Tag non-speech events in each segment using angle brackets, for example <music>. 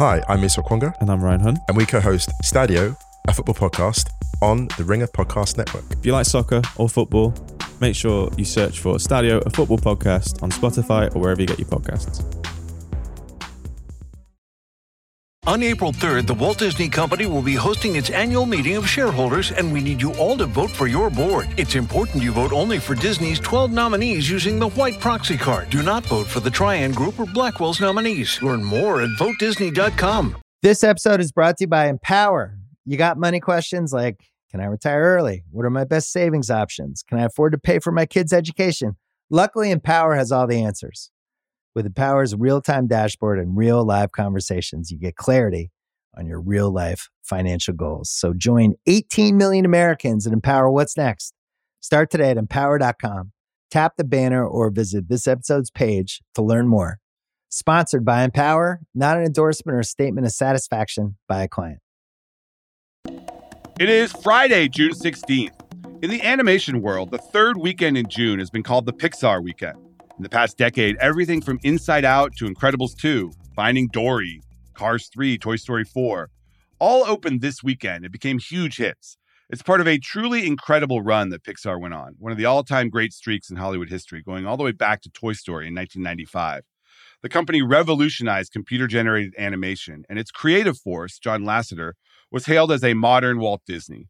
Hi, I'm Musa Okwonga, And I'm Ryan Hunt. and we co-host Stadio, a football podcast on the Ringer Podcast Network. If you like soccer or football, make sure you search for Stadio, a football podcast on Spotify or wherever you get your podcasts. On April 3rd, the Walt Disney Company will be hosting its annual meeting of shareholders, and we need you all to vote for your board. It's important you vote only for Disney's 12 nominees using the white proxy card. Do not vote for the Trian Group or Blackwell's nominees. Learn more at votedisney.com. This episode is brought to you by Empower. You got money questions like Can I retire early? What are my best savings options? Can I afford to pay for my kids' education? Luckily, Empower has all the answers. With Empower's real time dashboard and real live conversations, you get clarity on your real life financial goals. So join 18 million Americans and Empower What's Next. Start today at empower.com. Tap the banner or visit this episode's page to learn more. Sponsored by Empower, not an endorsement or statement of satisfaction by a client. It is Friday, June 16th. In the animation world, the third weekend in June has been called the Pixar weekend. In the past decade, everything from Inside Out to Incredibles 2, Finding Dory, Cars 3, Toy Story 4, all opened this weekend and became huge hits. It's part of a truly incredible run that Pixar went on, one of the all time great streaks in Hollywood history, going all the way back to Toy Story in 1995. The company revolutionized computer generated animation, and its creative force, John Lasseter, was hailed as a modern Walt Disney.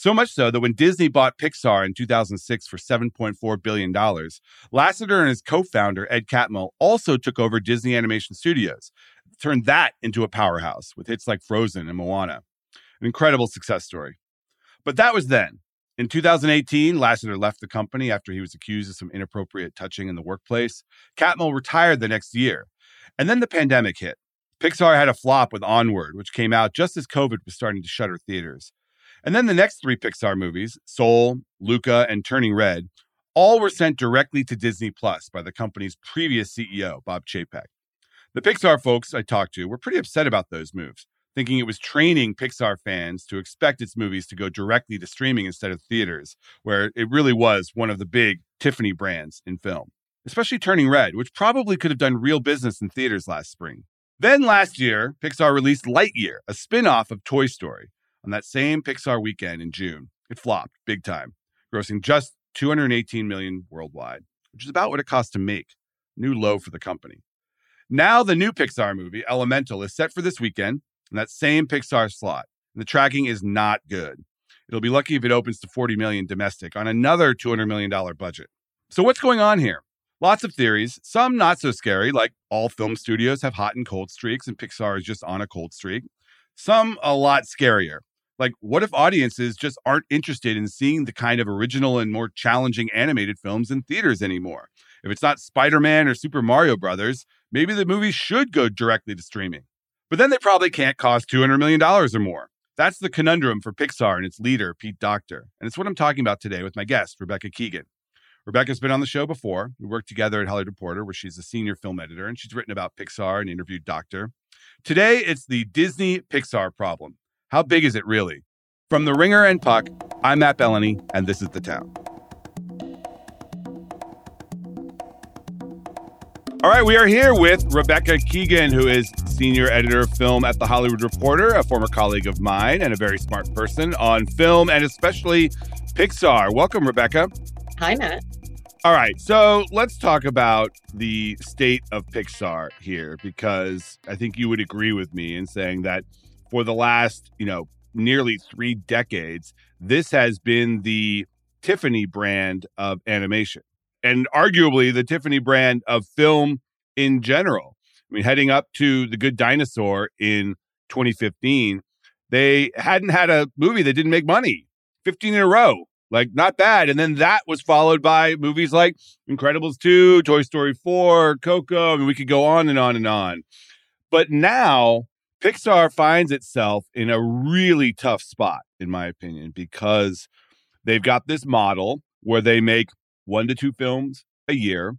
So much so that when Disney bought Pixar in 2006 for $7.4 billion, Lasseter and his co founder, Ed Catmull, also took over Disney Animation Studios, turned that into a powerhouse with hits like Frozen and Moana. An incredible success story. But that was then. In 2018, Lasseter left the company after he was accused of some inappropriate touching in the workplace. Catmull retired the next year. And then the pandemic hit. Pixar had a flop with Onward, which came out just as COVID was starting to shutter theaters. And then the next three Pixar movies, Soul, Luca, and Turning Red, all were sent directly to Disney Plus by the company's previous CEO, Bob Chapek. The Pixar folks I talked to were pretty upset about those moves, thinking it was training Pixar fans to expect its movies to go directly to streaming instead of theaters, where it really was one of the big Tiffany brands in film. Especially Turning Red, which probably could have done real business in theaters last spring. Then last year, Pixar released Lightyear, a spin off of Toy Story, on that same Pixar weekend in June. It flopped big time, grossing just 218 million worldwide, which is about what it cost to make. New low for the company. Now the new Pixar movie, Elemental, is set for this weekend in that same Pixar slot. And the tracking is not good. It'll be lucky if it opens to 40 million domestic on another 200 million dollar budget. So what's going on here? Lots of theories, some not so scary, like all film studios have hot and cold streaks and Pixar is just on a cold streak. Some a lot scarier. Like, what if audiences just aren't interested in seeing the kind of original and more challenging animated films in theaters anymore? If it's not Spider Man or Super Mario Brothers, maybe the movie should go directly to streaming. But then they probably can't cost $200 million or more. That's the conundrum for Pixar and its leader, Pete Docter. And it's what I'm talking about today with my guest, Rebecca Keegan. Rebecca's been on the show before. We worked together at Hollywood Reporter, where she's a senior film editor, and she's written about Pixar and interviewed Docter. Today, it's the Disney Pixar problem. How big is it really? From The Ringer and Puck, I'm Matt Belloni, and this is The Town. All right, we are here with Rebecca Keegan, who is senior editor of film at The Hollywood Reporter, a former colleague of mine and a very smart person on film and especially Pixar. Welcome, Rebecca. Hi, Matt. All right, so let's talk about the state of Pixar here because I think you would agree with me in saying that for the last, you know, nearly three decades, this has been the Tiffany brand of animation and arguably the Tiffany brand of film in general. I mean, heading up to The Good Dinosaur in 2015, they hadn't had a movie that didn't make money 15 in a row. Like, not bad. And then that was followed by movies like Incredibles 2, Toy Story 4, Coco. I mean, we could go on and on and on. But now Pixar finds itself in a really tough spot, in my opinion, because they've got this model where they make one to two films a year.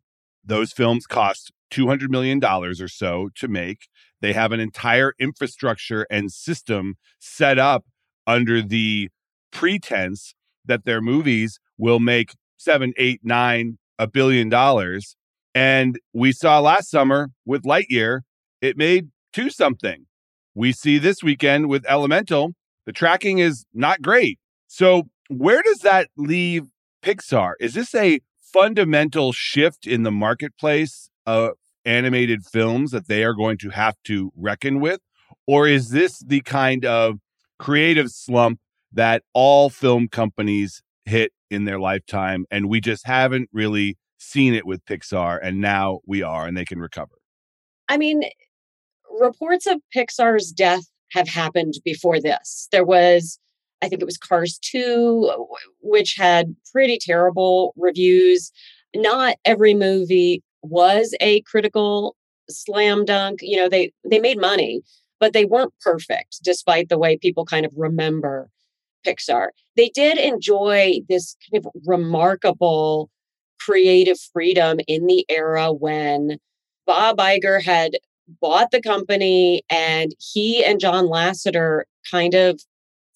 Those films cost $200 million or so to make. They have an entire infrastructure and system set up under the pretense that their movies will make seven, eight, nine, a billion dollars. And we saw last summer with Lightyear, it made two something. we see this weekend with Elemental, the tracking is not great. So, where does that leave Pixar? Is this a fundamental shift in the marketplace of animated films that they are going to have to reckon with? Or is this the kind of creative slump that all film companies hit in their lifetime and we just haven't really seen it with Pixar and now we are and they can recover? I mean, reports of Pixar's death have happened before this. There was I think it was Cars 2 which had pretty terrible reviews. Not every movie was a critical slam dunk. You know, they they made money, but they weren't perfect despite the way people kind of remember Pixar. They did enjoy this kind of remarkable creative freedom in the era when Bob Iger had bought the company and he and John Lasseter kind of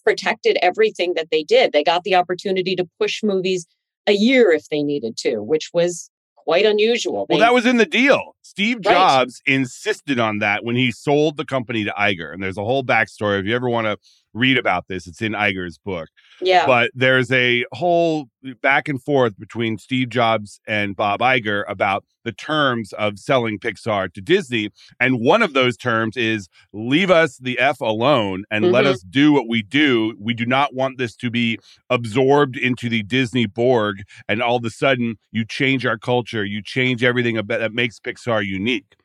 protected everything that they did. They got the opportunity to push movies a year if they needed to, which was quite unusual. They, well, that was in the deal. Steve Jobs right. insisted on that when he sold the company to Iger. And there's a whole backstory. If you ever want to read about this, it's in Iger's book. Yeah. But there's a whole back and forth between Steve Jobs and Bob Iger about the terms of selling Pixar to Disney. And one of those terms is leave us the F alone and mm-hmm. let us do what we do. We do not want this to be absorbed into the Disney Borg. And all of a sudden, you change our culture, you change everything about, that makes Pixar unique.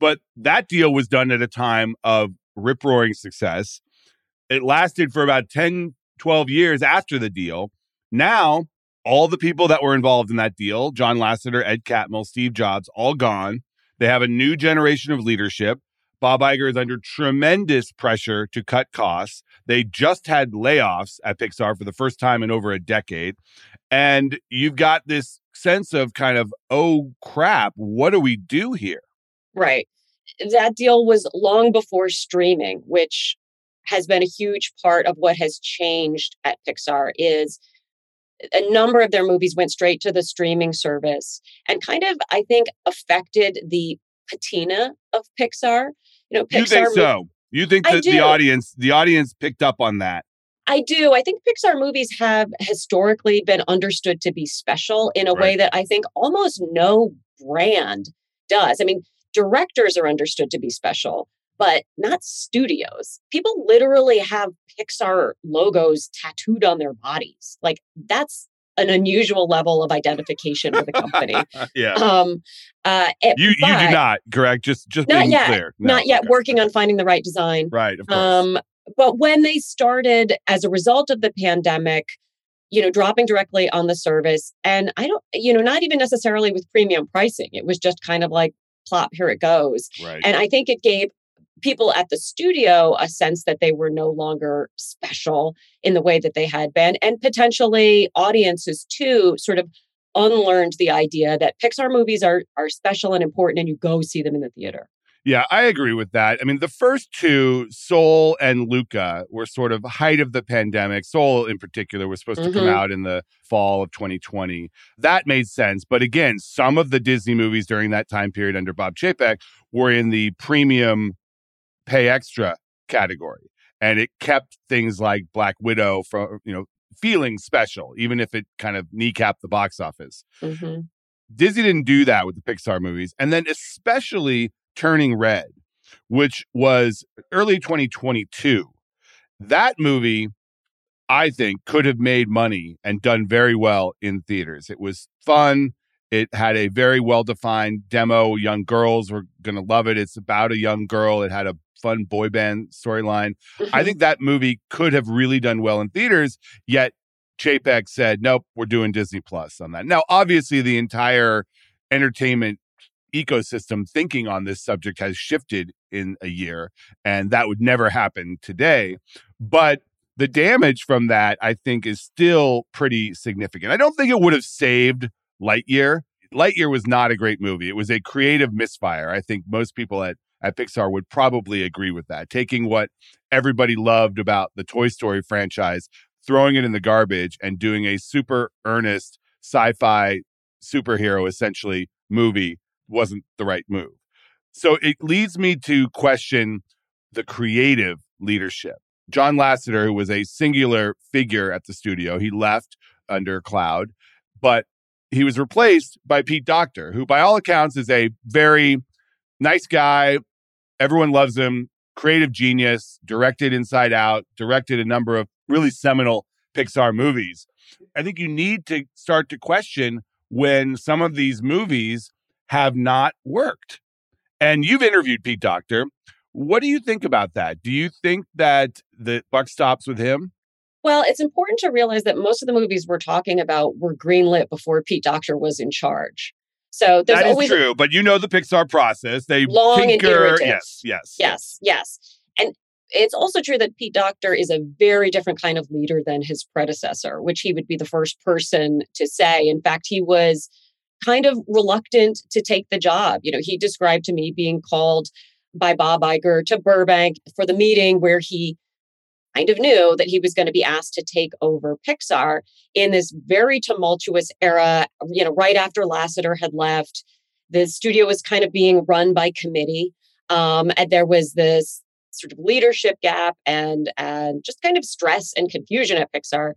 But that deal was done at a time of rip roaring success. It lasted for about 10, 12 years after the deal. Now, all the people that were involved in that deal John Lasseter, Ed Catmull, Steve Jobs all gone. They have a new generation of leadership. Bob Iger is under tremendous pressure to cut costs. They just had layoffs at Pixar for the first time in over a decade. And you've got this sense of kind of, oh crap, what do we do here? Right. That deal was long before streaming, which has been a huge part of what has changed at Pixar is a number of their movies went straight to the streaming service and kind of I think affected the patina of Pixar. You know, Pixar You think so? You think that the audience the audience picked up on that? I do. I think Pixar movies have historically been understood to be special in a right. way that I think almost no brand does. I mean, directors are understood to be special but not studios. People literally have Pixar logos tattooed on their bodies. Like that's an unusual level of identification with the company. <laughs> yeah. Um, uh, it, you you do not correct. Just just not yet. Clear. No, not yet. Okay. Working on finding the right design. Right. Of course. Um, but when they started as a result of the pandemic, you know, dropping directly on the service, and I don't, you know, not even necessarily with premium pricing. It was just kind of like plop, here it goes. Right. And I think it gave people at the studio a sense that they were no longer special in the way that they had been, and potentially audiences too sort of unlearned the idea that Pixar movies are are special and important, and you go see them in the theater. Yeah, I agree with that. I mean, the first two, Soul and Luca, were sort of height of the pandemic. Soul, in particular, was supposed mm-hmm. to come mm-hmm. out in the fall of 2020. That made sense. But again, some of the Disney movies during that time period under Bob Chapek were in the premium pay extra category. And it kept things like Black Widow from, you know, feeling special, even if it kind of kneecapped the box office. Mm-hmm. Disney didn't do that with the Pixar movies. And then especially Turning Red, which was early 2022. That movie, I think, could have made money and done very well in theaters. It was fun. It had a very well defined demo. Young girls were going to love it. It's about a young girl. It had a fun boy band storyline. Mm-hmm. I think that movie could have really done well in theaters, yet Chapek said, nope, we're doing Disney Plus on that. Now, obviously, the entire entertainment ecosystem thinking on this subject has shifted in a year, and that would never happen today. But the damage from that, I think, is still pretty significant. I don't think it would have saved Lightyear. Lightyear was not a great movie. It was a creative misfire. I think most people at at Pixar would probably agree with that. Taking what everybody loved about the Toy Story franchise, throwing it in the garbage, and doing a super earnest sci fi superhero essentially movie wasn't the right move. So it leads me to question the creative leadership. John Lasseter, who was a singular figure at the studio, he left under Cloud, but he was replaced by Pete Docter, who, by all accounts, is a very nice guy. Everyone loves him, creative genius, directed Inside Out, directed a number of really seminal Pixar movies. I think you need to start to question when some of these movies have not worked. And you've interviewed Pete Docter. What do you think about that? Do you think that the buck stops with him? Well, it's important to realize that most of the movies we're talking about were greenlit before Pete Docter was in charge. So there's that is always true, but you know the Pixar process. They long tinker. and iterative. Yes, yes, yes, yes. And it's also true that Pete Docter is a very different kind of leader than his predecessor, which he would be the first person to say. In fact, he was kind of reluctant to take the job. You know, he described to me being called by Bob Iger to Burbank for the meeting where he kind of knew that he was going to be asked to take over Pixar in this very tumultuous era, you know, right after Lasseter had left. The studio was kind of being run by committee. Um, and there was this sort of leadership gap and and just kind of stress and confusion at Pixar.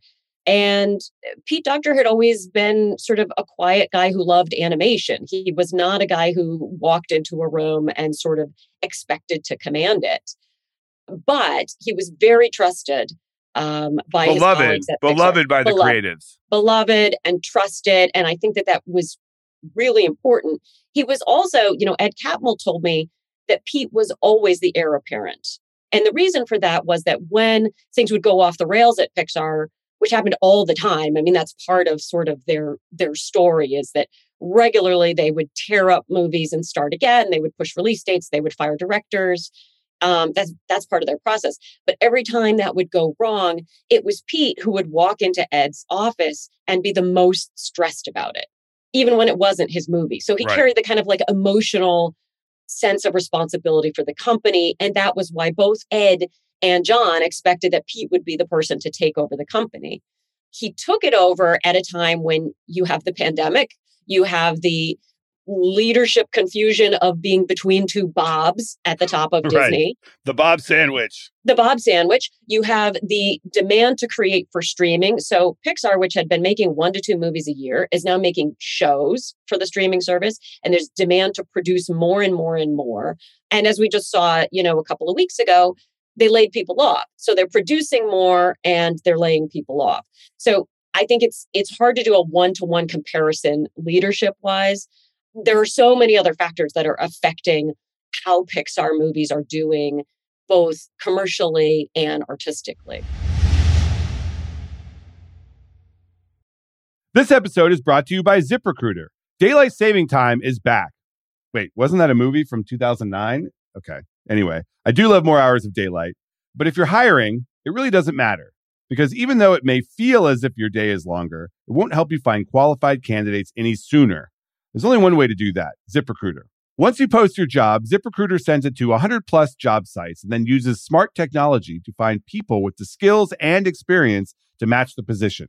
And Pete Docter had always been sort of a quiet guy who loved animation. He was not a guy who walked into a room and sort of expected to command it. But he was very trusted um, by beloved, beloved by the creatives, beloved and trusted. And I think that that was really important. He was also, you know, Ed Catmull told me that Pete was always the heir apparent. And the reason for that was that when things would go off the rails at Pixar, which happened all the time, I mean, that's part of sort of their their story is that regularly they would tear up movies and start again. They would push release dates. They would fire directors. Um, that's that's part of their process. But every time that would go wrong, it was Pete who would walk into Ed's office and be the most stressed about it, even when it wasn't his movie. So he Right. carried the kind of like emotional sense of responsibility for the company. And that was why both Ed and John expected that Pete would be the person to take over the company. He took it over at a time when you have the pandemic, you have the leadership confusion of being between two Bobs at the top of Right. Disney the Bob sandwich. the Bob sandwich. You have the demand to create for streaming. So Pixar, which had been making one to two movies a year, is now making shows for the streaming service. And there's demand to produce more and more and more. And as we just saw, you know, a couple of weeks ago, they laid people off. So they're producing more and they're laying people off. So I think it's it's hard to do a one-to-one comparison leadership wise. There are so many other factors that are affecting how Pixar movies are doing both commercially and artistically. This episode is brought to you by ZipRecruiter. Daylight saving time is back. Wait, wasn't that a movie from 2009? Okay. Anyway, I do love more hours of daylight, but if you're hiring, it really doesn't matter because even though it may feel as if your day is longer, it won't help you find qualified candidates any sooner. There's only one way to do that ZipRecruiter. Once you post your job, ZipRecruiter sends it to 100 plus job sites and then uses smart technology to find people with the skills and experience to match the position.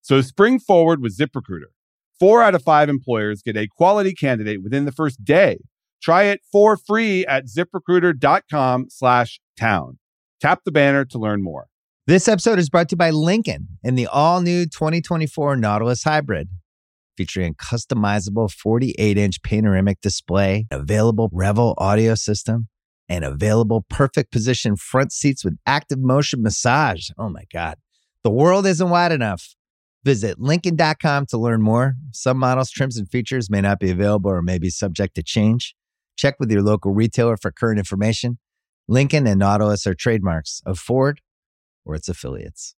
So spring forward with ZipRecruiter. Four out of five employers get a quality candidate within the first day. Try it for free at ziprecruiter.com slash town. Tap the banner to learn more. This episode is brought to you by Lincoln and the all new 2024 Nautilus Hybrid. Featuring a customizable 48 inch panoramic display, available Revel audio system, and available perfect position front seats with active motion massage. Oh my God. The world isn't wide enough. Visit Lincoln.com to learn more. Some models, trims, and features may not be available or may be subject to change. Check with your local retailer for current information. Lincoln and Nautilus are trademarks of Ford or its affiliates.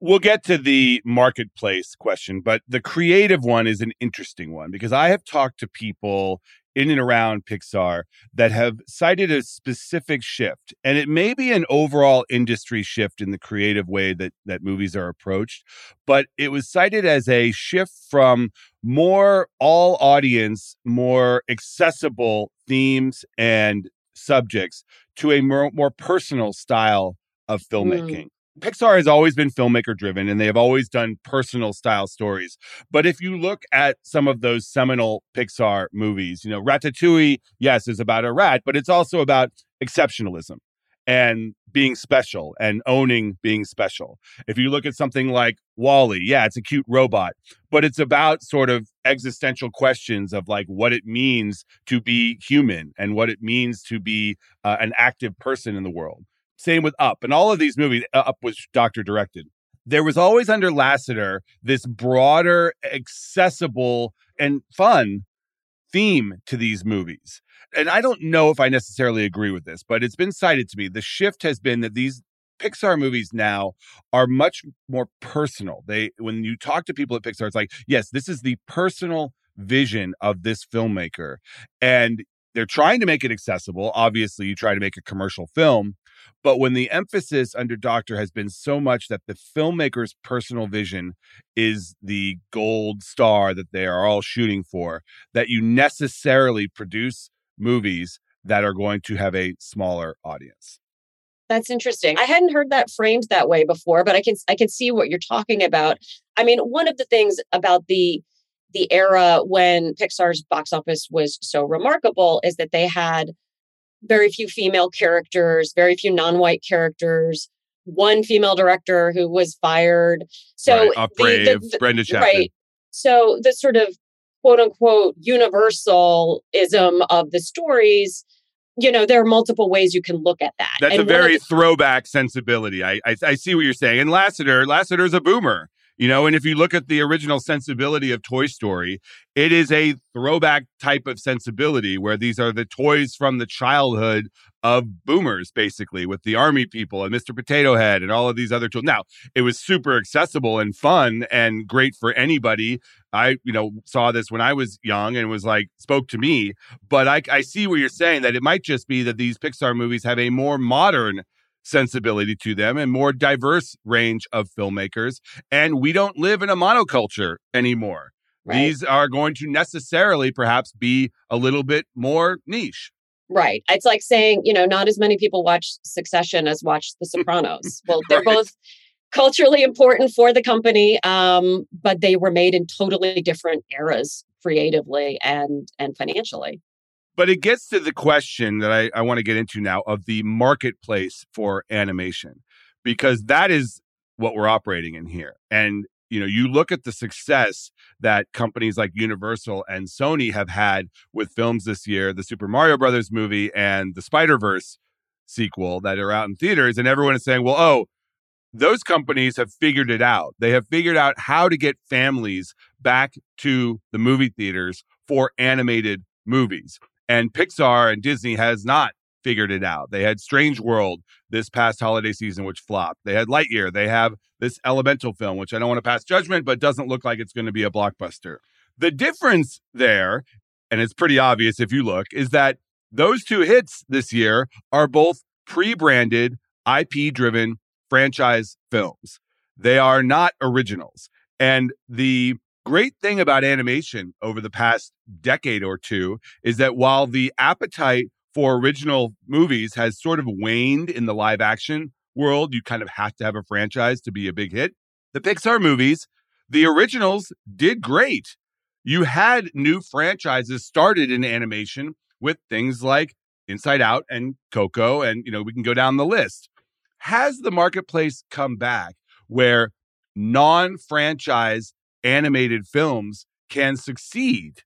We'll get to the marketplace question, but the creative one is an interesting one because I have talked to people in and around Pixar that have cited a specific shift. And it may be an overall industry shift in the creative way that, that movies are approached, but it was cited as a shift from more all audience, more accessible themes and subjects to a more, more personal style of mm. filmmaking. Pixar has always been filmmaker driven and they have always done personal style stories. But if you look at some of those seminal Pixar movies, you know, Ratatouille, yes, is about a rat, but it's also about exceptionalism and being special and owning being special. If you look at something like WALL-E, yeah, it's a cute robot, but it's about sort of existential questions of like what it means to be human and what it means to be uh, an active person in the world. Same with Up. And all of these movies, uh, Up was Docter directed. There was always under Lasseter this broader, accessible, and fun theme to these movies. And I don't know if I necessarily agree with this, but it's been cited to me. The shift has been that these Pixar movies now are much more personal. They when you talk to people at Pixar, it's like, yes, this is the personal vision of this filmmaker. And they're trying to make it accessible. Obviously, you try to make a commercial film, but when the emphasis under Docter has been so much that the filmmaker's personal vision is the gold star that they are all shooting for, that you necessarily produce movies that are going to have a smaller audience. That's interesting. I hadn't heard that framed that way before, but I can I can see what you're talking about. I mean, one of the things about the the era when Pixar's box office was so remarkable is that they had very few female characters, very few non-white characters, one female director who was fired. So right. Brave, uh, the, the, Brenda Chapman. Right. So the sort of quote unquote universalism of the stories you know there are multiple ways you can look at that that's and a very the- throwback sensibility I, I, I see what you're saying and lasseter lasseter's a boomer you know, and if you look at the original sensibility of Toy Story, it is a throwback type of sensibility where these are the toys from the childhood of boomers, basically, with the army people and Mr. Potato Head and all of these other tools. Now, it was super accessible and fun and great for anybody. I, you know, saw this when I was young and was like, spoke to me. But I, I see what you're saying that it might just be that these Pixar movies have a more modern sensibility to them and more diverse range of filmmakers. And we don't live in a monoculture anymore. Right. These are going to necessarily perhaps be a little bit more niche. Right. It's like saying, you know, not as many people watch Succession as watch The <laughs> Sopranos. Well, they're right. both culturally important for the company, um, but they were made in totally different eras creatively and and financially. But it gets to the question that I, I want to get into now of the marketplace for animation, because that is what we're operating in here. And you know, you look at the success that companies like Universal and Sony have had with films this year, the Super Mario Brothers movie and the Spider-Verse sequel that are out in theaters, and everyone is saying, well, oh, those companies have figured it out. They have figured out how to get families back to the movie theaters for animated movies. And Pixar and Disney has not figured it out. They had Strange World this past holiday season, which flopped. They had Lightyear. They have this Elemental film, which I don't want to pass judgment, but doesn't look like it's going to be a blockbuster. The difference there, and it's pretty obvious if you look, is that those two hits this year are both pre branded, IP driven franchise films. They are not originals. And the great thing about animation over the past decade or two is that while the appetite for original movies has sort of waned in the live action world, you kind of have to have a franchise to be a big hit. The Pixar movies, the originals did great. You had new franchises started in animation with things like Inside Out and Coco, and you know, we can go down the list. Has the marketplace come back where non franchise animated films can succeed?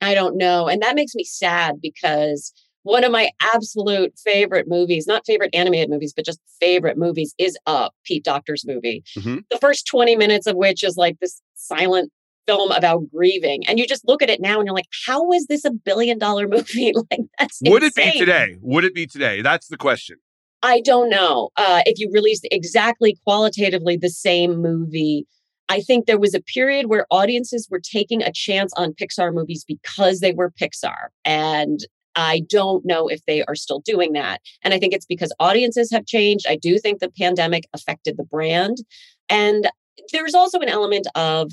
I don't know. And that makes me sad because one of my absolute favorite movies, not favorite animated movies, but just favorite movies is Up, Pete Docter's movie. Mm-hmm. The first 20 minutes of which is like this silent film about grieving. And you just look at it now and you're like, how is this a billion dollar <laughs> movie? <laughs> like that's Would insane. it be today? Would it be today? That's the question. I don't know. Uh, if you released exactly qualitatively the same movie I think there was a period where audiences were taking a chance on Pixar movies because they were Pixar. And I don't know if they are still doing that. And I think it's because audiences have changed. I do think the pandemic affected the brand. And there's also an element of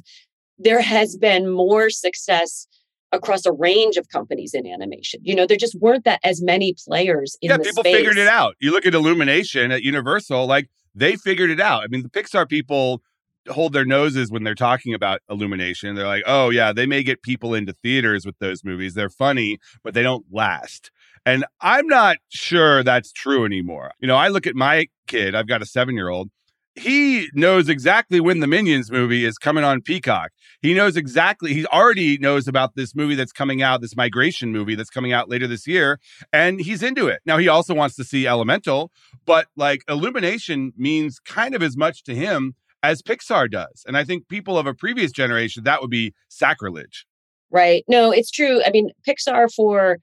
there has been more success across a range of companies in animation. You know, there just weren't that as many players in yeah, people space. figured it out. You look at Illumination at Universal, like they figured it out. I mean, the Pixar people hold their noses when they're talking about Illumination. They're like, oh, yeah, they may get people into theaters with those movies. They're funny, but they don't last. And I'm not sure that's true anymore. You know, I look at my kid, I've got a seven year old. He knows exactly when the Minions movie is coming on Peacock. He knows exactly, he already knows about this movie that's coming out, this migration movie that's coming out later this year, and he's into it. Now, he also wants to see Elemental, but like Illumination means kind of as much to him as Pixar does. And I think people of a previous generation, that would be sacrilege. Right. No, it's true. I mean, Pixar for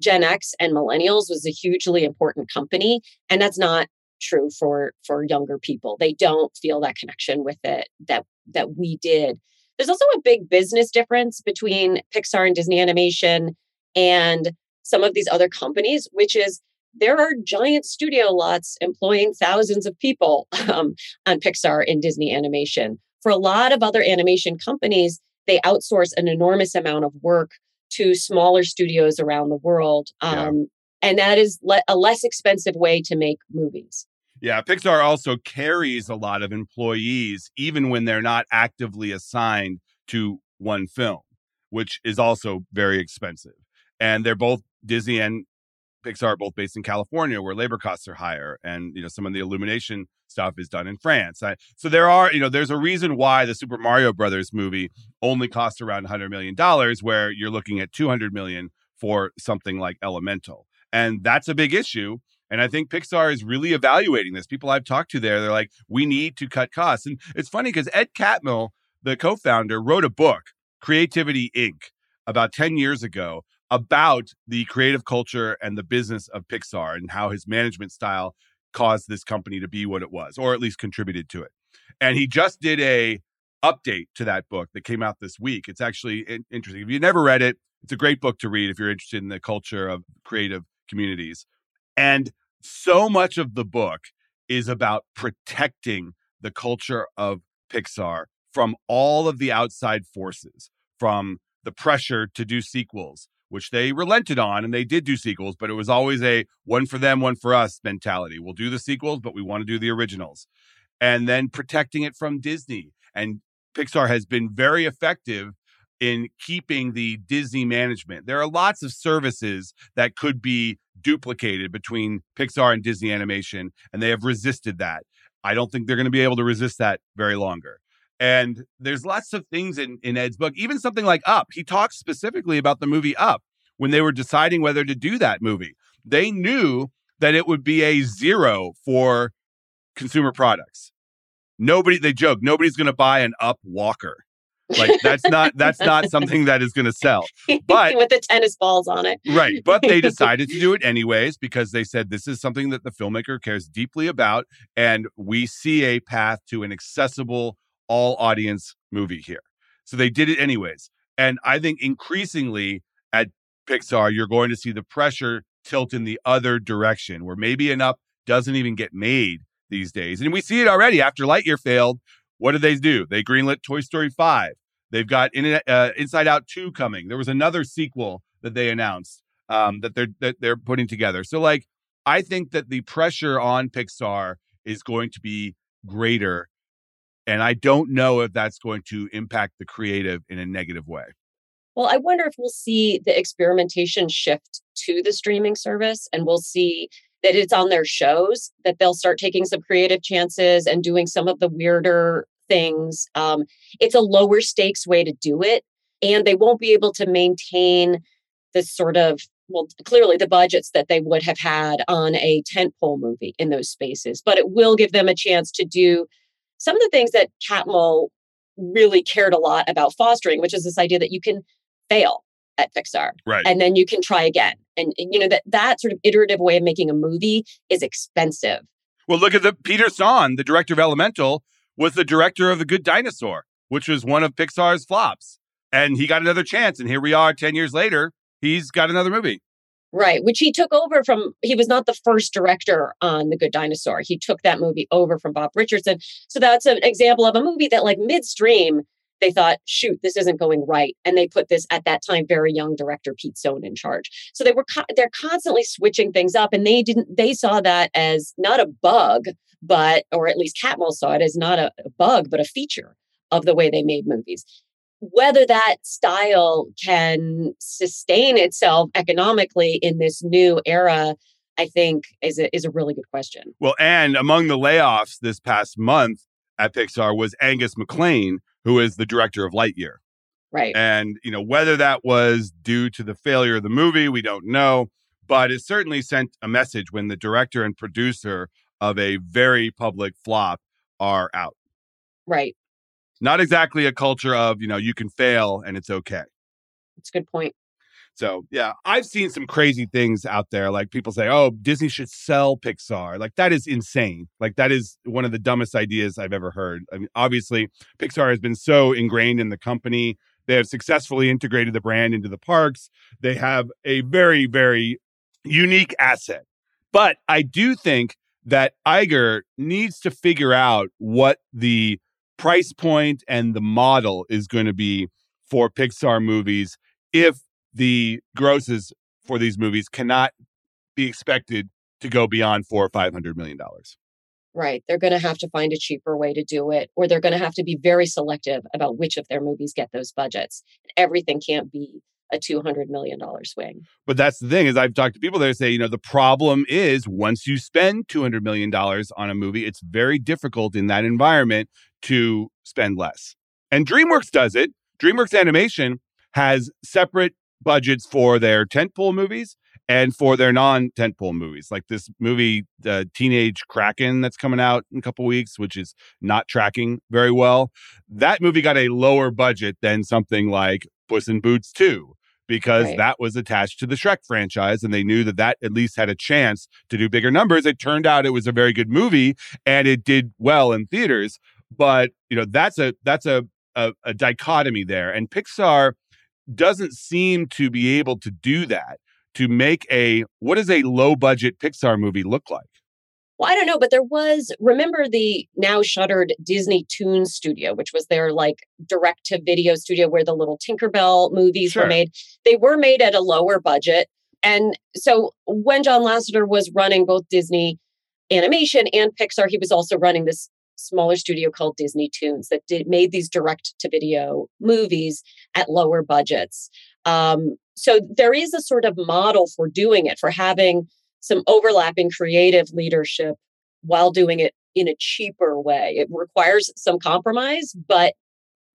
Gen X and millennials was a hugely important company. And that's not true for for younger people. They don't feel that connection with it that that we did. There's also a big business difference between Pixar and Disney Animation and some of these other companies, which is there are giant studio lots employing thousands of people <laughs> um, on Pixar and Disney animation. For a lot of other animation companies, they outsource an enormous amount of work to smaller studios around the world. Um, yeah. And that is le- a less expensive way to make movies. Yeah, Pixar also carries a lot of employees, even when they're not actively assigned to one film, which is also very expensive. And they're both Disney and Pixar are both based in California, where labor costs are higher, and you know some of the illumination stuff is done in France. I, so there are, you know, there's a reason why the Super Mario Brothers movie only costs around 100 million dollars, where you're looking at 200 million for something like Elemental, and that's a big issue. And I think Pixar is really evaluating this. People I've talked to there, they're like, we need to cut costs. And it's funny because Ed Catmull, the co-founder, wrote a book, Creativity Inc., about 10 years ago about the creative culture and the business of Pixar and how his management style caused this company to be what it was, or at least contributed to it. And he just did a update to that book that came out this week. It's actually interesting. If you never read it, it's a great book to read if you're interested in the culture of creative communities. And so much of the book is about protecting the culture of Pixar from all of the outside forces, from the pressure to do sequels, which they relented on and they did do sequels, but it was always a one for them, one for us mentality. We'll do the sequels, but we want to do the originals. And then protecting it from Disney. And Pixar has been very effective in keeping the Disney management. There are lots of services that could be duplicated between Pixar and Disney animation, and they have resisted that. I don't think they're going to be able to resist that very longer. And there's lots of things in, in Ed's book, even something like Up. He talks specifically about the movie Up when they were deciding whether to do that movie. They knew that it would be a zero for consumer products. Nobody, they joke, nobody's going to buy an Up Walker. Like that's not that's not something that is going to sell. But <laughs> with the tennis balls on it. right, but they <laughs> decided to do it anyways because they said this is something that the filmmaker cares deeply about and we see a path to an accessible all audience movie here. So they did it anyways. And I think increasingly at Pixar, you're going to see the pressure tilt in the other direction where maybe up doesn't even get made these days. And we see it already after Lightyear failed. What did they do? They greenlit Toy Story 5. They've got in, uh, Inside Out 2 coming. There was another sequel that they announced um, that they're that they're putting together. So like I think that the pressure on Pixar is going to be greater and I don't know if that's going to impact the creative in a negative way. Well, I wonder if we'll see the experimentation shift to the streaming service and we'll see that it's on their shows that they'll start taking some creative chances and doing some of the weirder things. Um, it's a lower stakes way to do it. And they won't be able to maintain this sort of well, clearly the budgets that they would have had on a tentpole movie in those spaces, but it will give them a chance to do some of the things that Catmull really cared a lot about fostering, which is this idea that you can fail at Pixar. Right. And then you can try again. And, and, you know, that that sort of iterative way of making a movie is expensive. Well, look at the Peter Sohn, the director of Elemental, was the director of The Good Dinosaur, which was one of Pixar's flops. And he got another chance. And here we are 10 years later. He's got another movie. Right, which he took over from, he was not the first director on The Good Dinosaur. He took that movie over from Bob Richardson. So that's an example of a movie that, like, midstream, they thought, shoot, this isn't going right. And they put this, at that time, very young director Pete Sohn in charge. So they were, co- they're constantly switching things up. And they didn't, they saw that as not a bug, but, or at least Catmull saw it as not a, a bug, but a feature of the way they made movies. Whether that style can sustain itself economically in this new era, I think is a, is a really good question. Well, and among the layoffs this past month at Pixar was Angus MacLane, who is the director of Lightyear. Right. And, you know, whether that was due to the failure of the movie, we don't know. But it certainly sent a message when the director and producer of a very public flop are out. Right. Not exactly a culture of, you know, you can fail and it's okay. That's a good point. So, yeah, I've seen some crazy things out there. Like people say, oh, Disney should sell Pixar. Like, that is insane. Like, that is one of the dumbest ideas I've ever heard. I mean, obviously, Pixar has been so ingrained in the company. They have successfully integrated the brand into the parks. They have a very, very unique asset. But I do think that Iger needs to figure out what the price point and the model is going to be for Pixar movies if the grosses for these movies cannot be expected to go beyond four or five hundred million dollars. Right. They're going to have to find a cheaper way to do it, or they're going to have to be very selective about which of their movies get those budgets. Everything can't be a $200 million swing. But that's the thing is I've talked to people that say, you know, the problem is once you spend $200 million on a movie, it's very difficult in that environment to spend less. And DreamWorks does it. DreamWorks Animation has separate budgets for their tentpole movies and for their non-tentpole movies, like this movie, uh, Teenage Kraken, that's coming out in a couple weeks, which is not tracking very well. That movie got a lower budget than something like Puss in Boots 2 because Right. that was attached to the Shrek franchise, and they knew that that at least had a chance to do bigger numbers. It turned out it was a very good movie, and it did well in theaters. But you know, that's a that's a a, a dichotomy there, and Pixar doesn't seem to be able to do that to make a what does a low budget Pixar movie look like? Well, I don't know, but there was, remember the now shuttered Disney Toon Studio, which was their like direct to video studio where the little Tinkerbell movies Sure. were made. They were made at a lower budget. And so when John Lasseter was running both Disney Animation and Pixar, he was also running this smaller studio called Disney Toons that did made these direct to video movies at lower budgets. Um, so there is a sort of model for doing it, for having some overlapping creative leadership while doing it in a cheaper way. It requires some compromise, but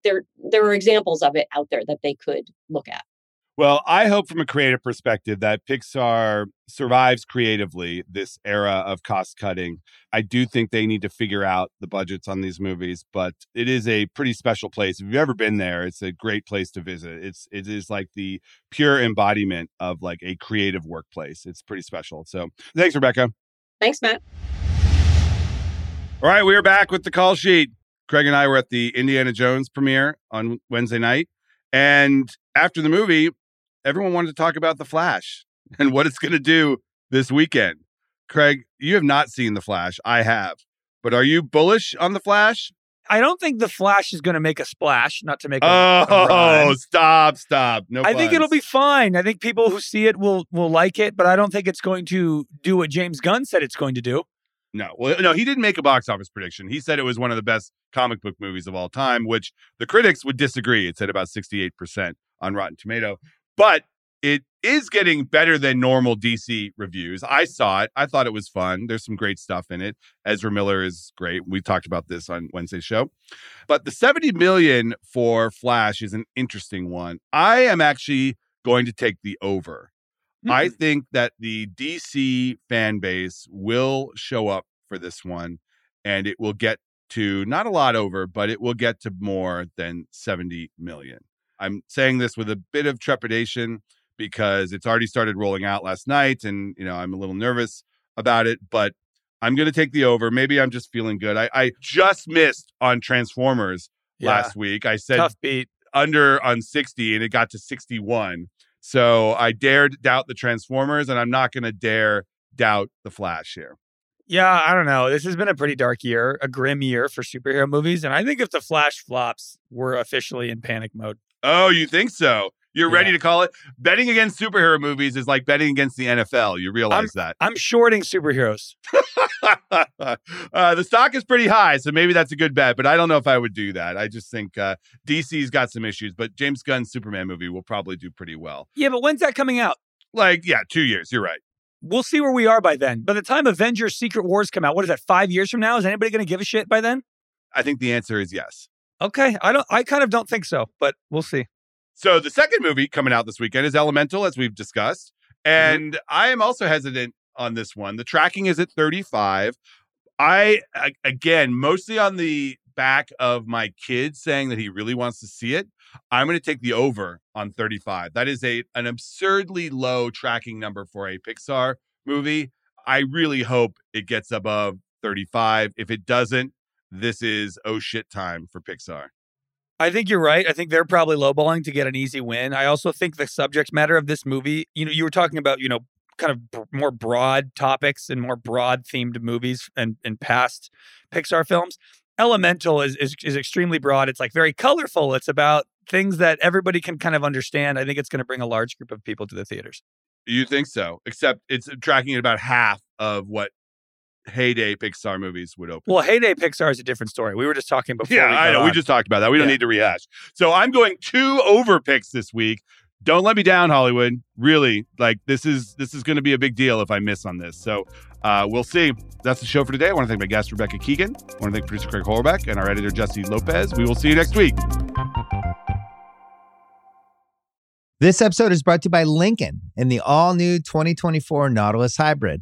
there there are examples of it out there that they could look at. Well, I hope from a creative perspective that Pixar survives creatively this era of cost cutting. I do think they need to figure out the budgets on these movies, but it is a pretty special place. If you've ever been there, it's a great place to visit. It's it is like the pure embodiment of like a creative workplace. It's pretty special. So, thanks Rebecca. Thanks, Matt. All right, we are back with the call sheet. Craig and I were at the Indiana Jones premiere on Wednesday night. And after the movie, everyone wanted to talk about The Flash <laughs> and what it's going to do this weekend. Craig, you have not seen The Flash. I have. But are you bullish on The Flash? I don't think the Flash is going to make a splash. Not to make a, Oh, a stop, stop. No I think it'll be fine. I think people who see it will will like it, but I don't think it's going to do what James Gunn said it's going to do. No, well, no, he didn't make a box office prediction. He said it was one of the best comic book movies of all time, which the critics would disagree. It said about 68% on Rotten Tomato, but it is getting better than normal DC reviews. I saw it. I thought it was fun. There's some great stuff in it. Ezra Miller is great. We talked about this on Wednesday's show. But the 70 million for Flash is an interesting one. I am actually going to take the over. I hmm. think that the DC fan base will show up for this one and it will get to not a lot over, but it will get to more than 70 million. I'm saying this with a bit of trepidation because it's already started rolling out last night and you know I'm a little nervous about it, but I'm gonna take the over. Maybe I'm just feeling good. I, I just missed on Transformers Yeah. last week. I said Tough beat. under on 60 and it got to 61. So I dared doubt the Transformers and I'm not going to dare doubt the Flash here. Yeah, I don't know. This has been a pretty dark year, a grim year for superhero movies, and I think if the Flash flops, we're officially in panic mode. Oh, you think so? You're ready Yeah. to call it. Betting against superhero movies is like betting against the NFL. You realize that. I'm shorting superheroes. <laughs> uh, the stock is pretty high, so maybe that's a good bet. But I don't know if I would do that. I just think uh, DC's got some issues, but James Gunn's Superman movie will probably do pretty well. Yeah, but when's that coming out? Like, yeah, two years. You're right. We'll see where we are by then. By the time Avengers Secret Wars come out, what is that, five years from now? Is anybody going to give a shit by then? I think the answer is yes. Okay. I don't, I kind of don't think so, but we'll see. So the second movie coming out this weekend is Elemental, as we've discussed, mm-hmm. and I am also hesitant on this one. The tracking is at 35. I again, mostly on the back of my kid saying that he really wants to see it. I'm going to take the over on 35. That is a an absurdly low tracking number for a Pixar movie. I really hope it gets above 35. If it doesn't, this is oh shit time for Pixar. I think you're right. I think they're probably lowballing to get an easy win. I also think the subject matter of this movie, you know, you were talking about, you know, kind of b- more broad topics and more broad themed movies and, and past Pixar films. Elemental is, is is extremely broad. It's like very colorful. It's about things that everybody can kind of understand. I think it's going to bring a large group of people to the theaters. You think so? Except it's tracking at about half of what heyday Pixar movies would open. Well, Heyday Pixar is a different story. We were just talking before. yeah, we I got know. We just talked about that. We don't Yeah. need to rehash. So I'm going two over picks this week. Don't let me down, Hollywood. Really, like this is this is going to be a big deal if I miss on this. So uh, we'll see. That's the show for today. I want to thank my guest Rebecca Keegan. I want to thank producer Craig Horlbeck and our editor Jessie Lopez. We will see you next week. This episode is brought to you by Lincoln and the all new 2024 Nautilus Hybrid,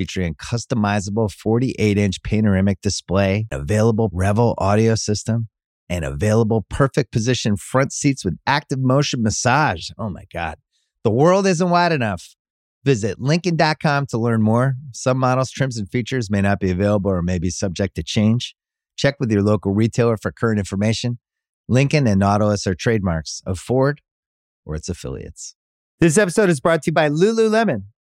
featuring customizable 48 inch panoramic display, available Revel audio system, and available perfect position front seats with active motion massage. Oh my God. The world isn't wide enough. Visit Lincoln.com to learn more. Some models, trims, and features may not be available or may be subject to change. Check with your local retailer for current information. Lincoln and Nautilus are trademarks of Ford or its affiliates. This episode is brought to you by Lululemon.